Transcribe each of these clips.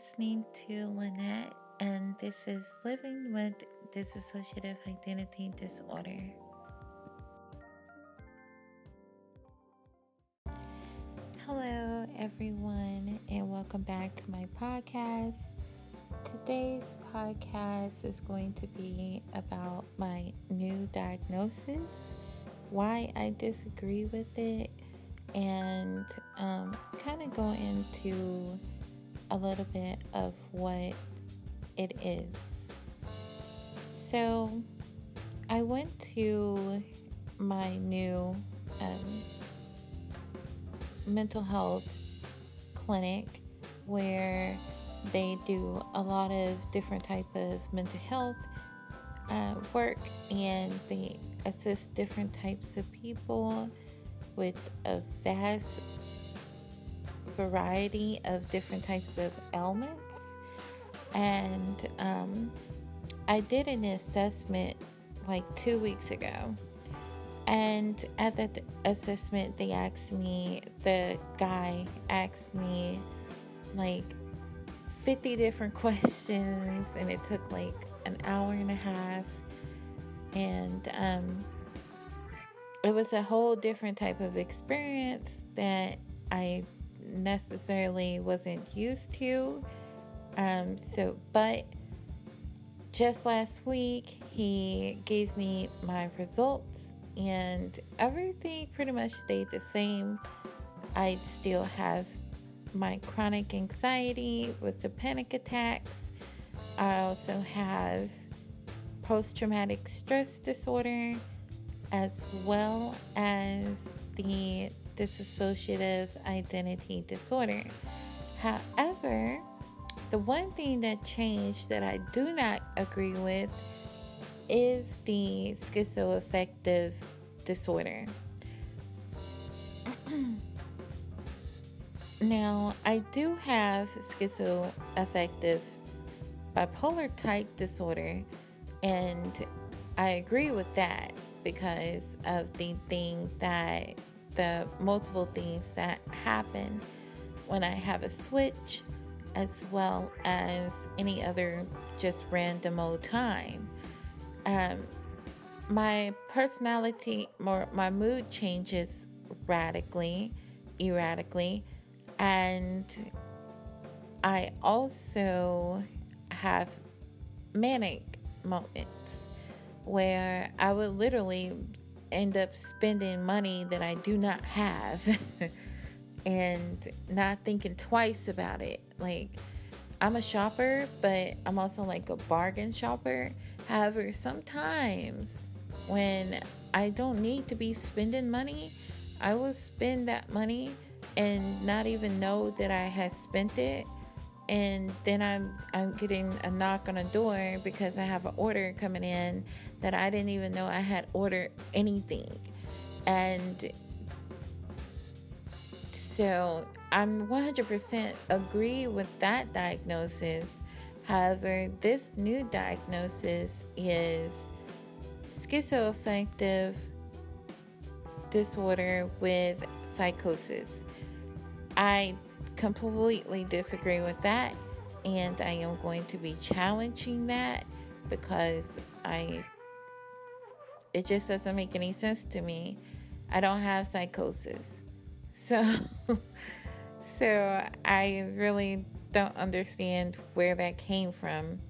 Listening to Lynette, and this is Living with Dissociative Identity Disorder. Hello, everyone, and welcome back to my podcast. Today's podcast is going to be about my new diagnosis, why I disagree with it, and um, kind of go into a little bit of what it is. So, I went to my new um, mental health clinic where they do a lot of different type of mental health uh, work and they assist different types of people with a vast variety of different types of ailments. And um, I did an assessment like two weeks ago. And at that assessment, they asked me, the guy asked me like 50 different questions, and it took like an hour and a half. And um, it was a whole different type of experience that I necessarily wasn't used to. Um, so, but just last week, he gave me my results, and everything pretty much stayed the same. I still have my chronic anxiety with the panic attacks. I also have post traumatic stress disorder as well as the dissociative identity disorder. However, the one thing that changed that I do not agree with is the schizoaffective disorder. now, I do have schizoaffective bipolar type disorder, and I agree with that because of the thing that the multiple things that happen when I have a switch, as well as any other just random old time. Um, my personality, more my mood changes radically, erratically, and I also have manic moments where I would literally end up spending money that I do not have and not thinking twice about it. Like, I'm a shopper, but I'm also like a bargain shopper. However, sometimes when I don't need to be spending money, I will spend that money and not even know that I had spent it and then I'm I'm getting a knock on a door because I have an order coming in that I didn't even know I had ordered anything. And so I'm 100% agree with that diagnosis. However, this new diagnosis is schizoaffective disorder with psychosis. I completely disagree with that, and I am going to be challenging that because I it just doesn't make any sense to me. I don't have psychosis. So so I really don't understand where that came from.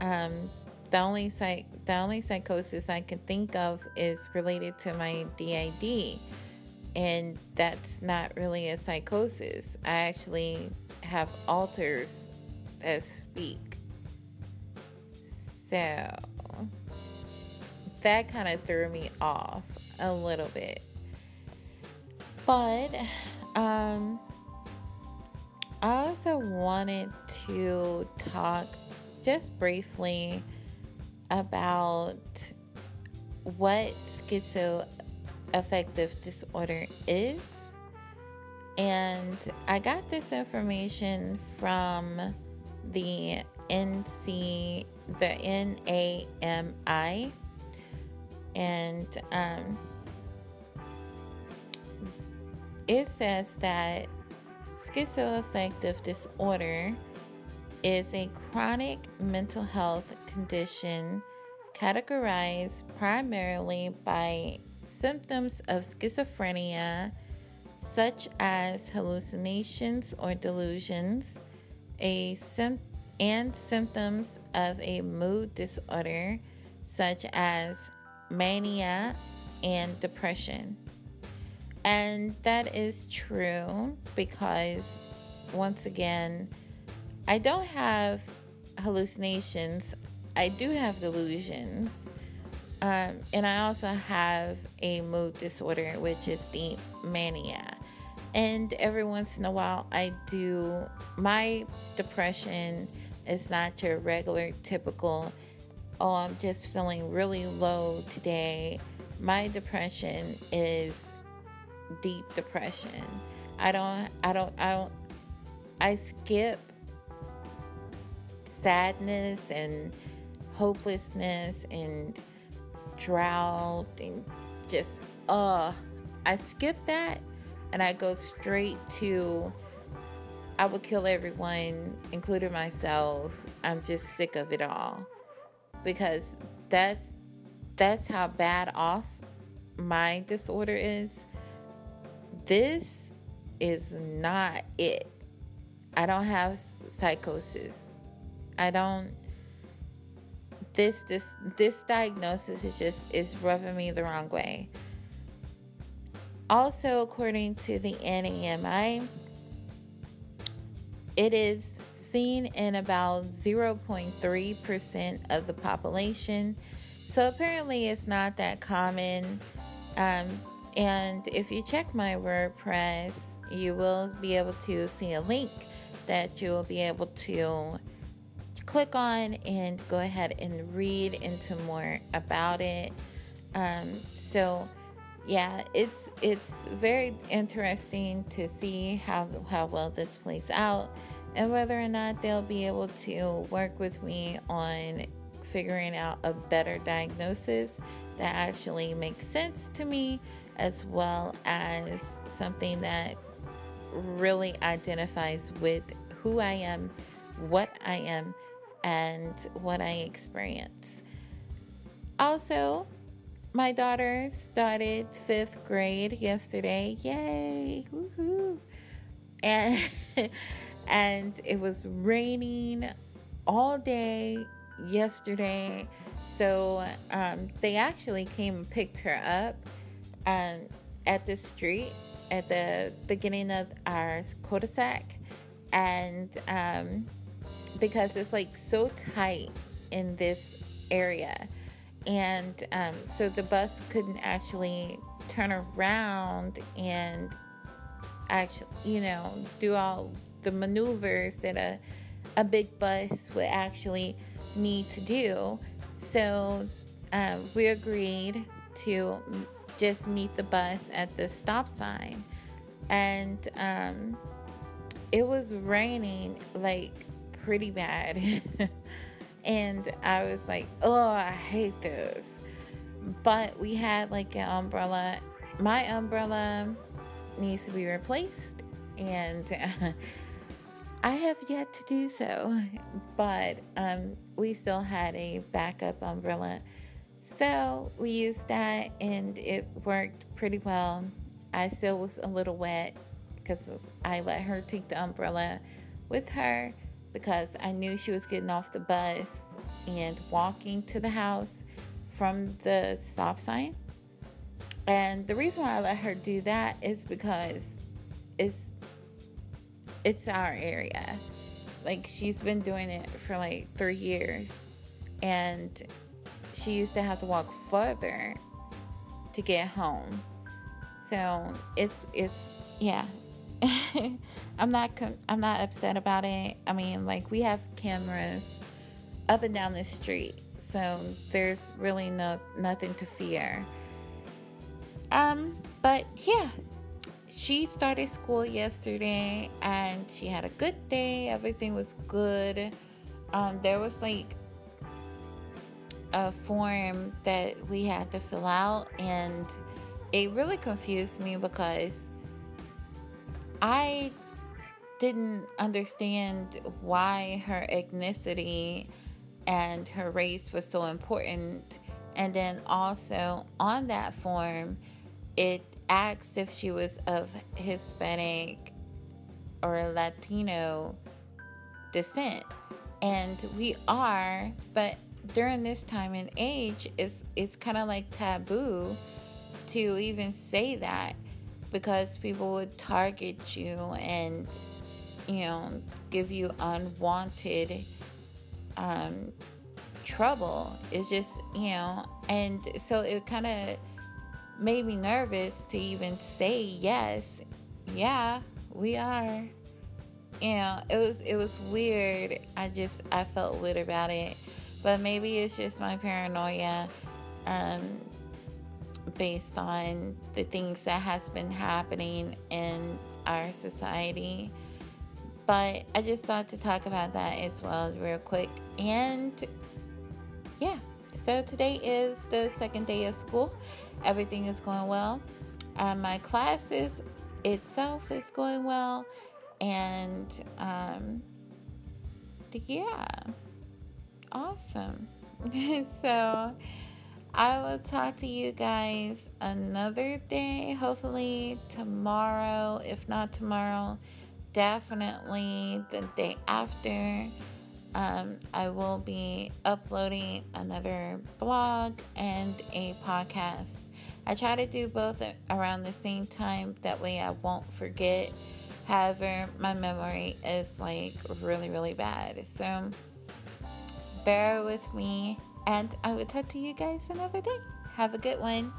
Um, the only psych the only psychosis I can think of is related to my DID and that's not really a psychosis. I actually have alters that speak. So that kind of threw me off a little bit. But um, I also wanted to talk just briefly about what schizoaffective disorder is. And I got this information from the NC, the NAMI, and um, it says that schizoaffective disorder is a chronic mental health condition categorized primarily by symptoms of schizophrenia, such as hallucinations or delusions, a sim- and symptoms of a mood disorder, such as mania and depression. And that is true because, once again, I don't have hallucinations, I do have delusions. Um, and I also have a mood disorder, which is the mania. And every once in a while, I do. My depression is not your regular, typical, oh, I'm just feeling really low today. My depression is deep depression. I don't I don't I don't I skip sadness and hopelessness and drought and just uh I skip that and I go straight to I would kill everyone, including myself. I'm just sick of it all. Because that's that's how bad off my disorder is this is not it. I don't have psychosis. I don't this this this diagnosis is just is rubbing me the wrong way. Also, according to the NAMI, it is seen in about 0.3% of the population. So apparently, it's not that common. Um, and if you check my WordPress, you will be able to see a link that you will be able to click on and go ahead and read into more about it. Um, so, yeah, it's it's very interesting to see how how well this plays out and whether or not they'll be able to work with me on figuring out a better diagnosis that actually makes sense to me as well as something that really identifies with who I am, what I am, and what I experience. Also, my daughter started fifth grade yesterday. Yay! Woohoo! And and it was raining all day yesterday. So um, they actually came and picked her up um, at the street at the beginning of our cul-de-sac and um, because it's like so tight in this area and um, so the bus couldn't actually turn around and actually you know do all the maneuvers that a, a big bus would actually need to do so um, we agreed to just meet the bus at the stop sign. And um, it was raining like pretty bad. and I was like, oh, I hate this. But we had like an umbrella. My umbrella needs to be replaced. And I have yet to do so. But um, we still had a backup umbrella so we used that and it worked pretty well. I still was a little wet because I let her take the umbrella with her because I knew she was getting off the bus and walking to the house from the stop sign. And the reason why I let her do that is because it's it's our area. Like she's been doing it for like 3 years. And she used to have to walk further to get home. So it's it's yeah. I'm not I'm not upset about it. I mean, like we have cameras up and down the street, so there's really no nothing to fear. Um, but yeah, she started school yesterday and she had a good day. Everything was good. Um, there was like a form that we had to fill out, and it really confused me because I didn't understand why her ethnicity and her race was so important. And then also on that form, it asked if she was of Hispanic or Latino descent. And we are, but during this time and age, it's, it's kind of like taboo to even say that because people would target you and, you know, give you unwanted um, trouble. It's just, you know, and so it kind of made me nervous to even say yes. Yeah, we are. You know, it was it was weird. I just I felt weird about it, but maybe it's just my paranoia, um, based on the things that has been happening in our society. But I just thought to talk about that as well, real quick. And yeah, so today is the second day of school. Everything is going well. Um, my classes itself is going well. And um, yeah, awesome. so I will talk to you guys another day, hopefully tomorrow. If not tomorrow, definitely the day after. Um, I will be uploading another blog and a podcast. I try to do both around the same time, that way I won't forget. However, my memory is like really, really bad. So bear with me, and I will talk to you guys another day. Have a good one.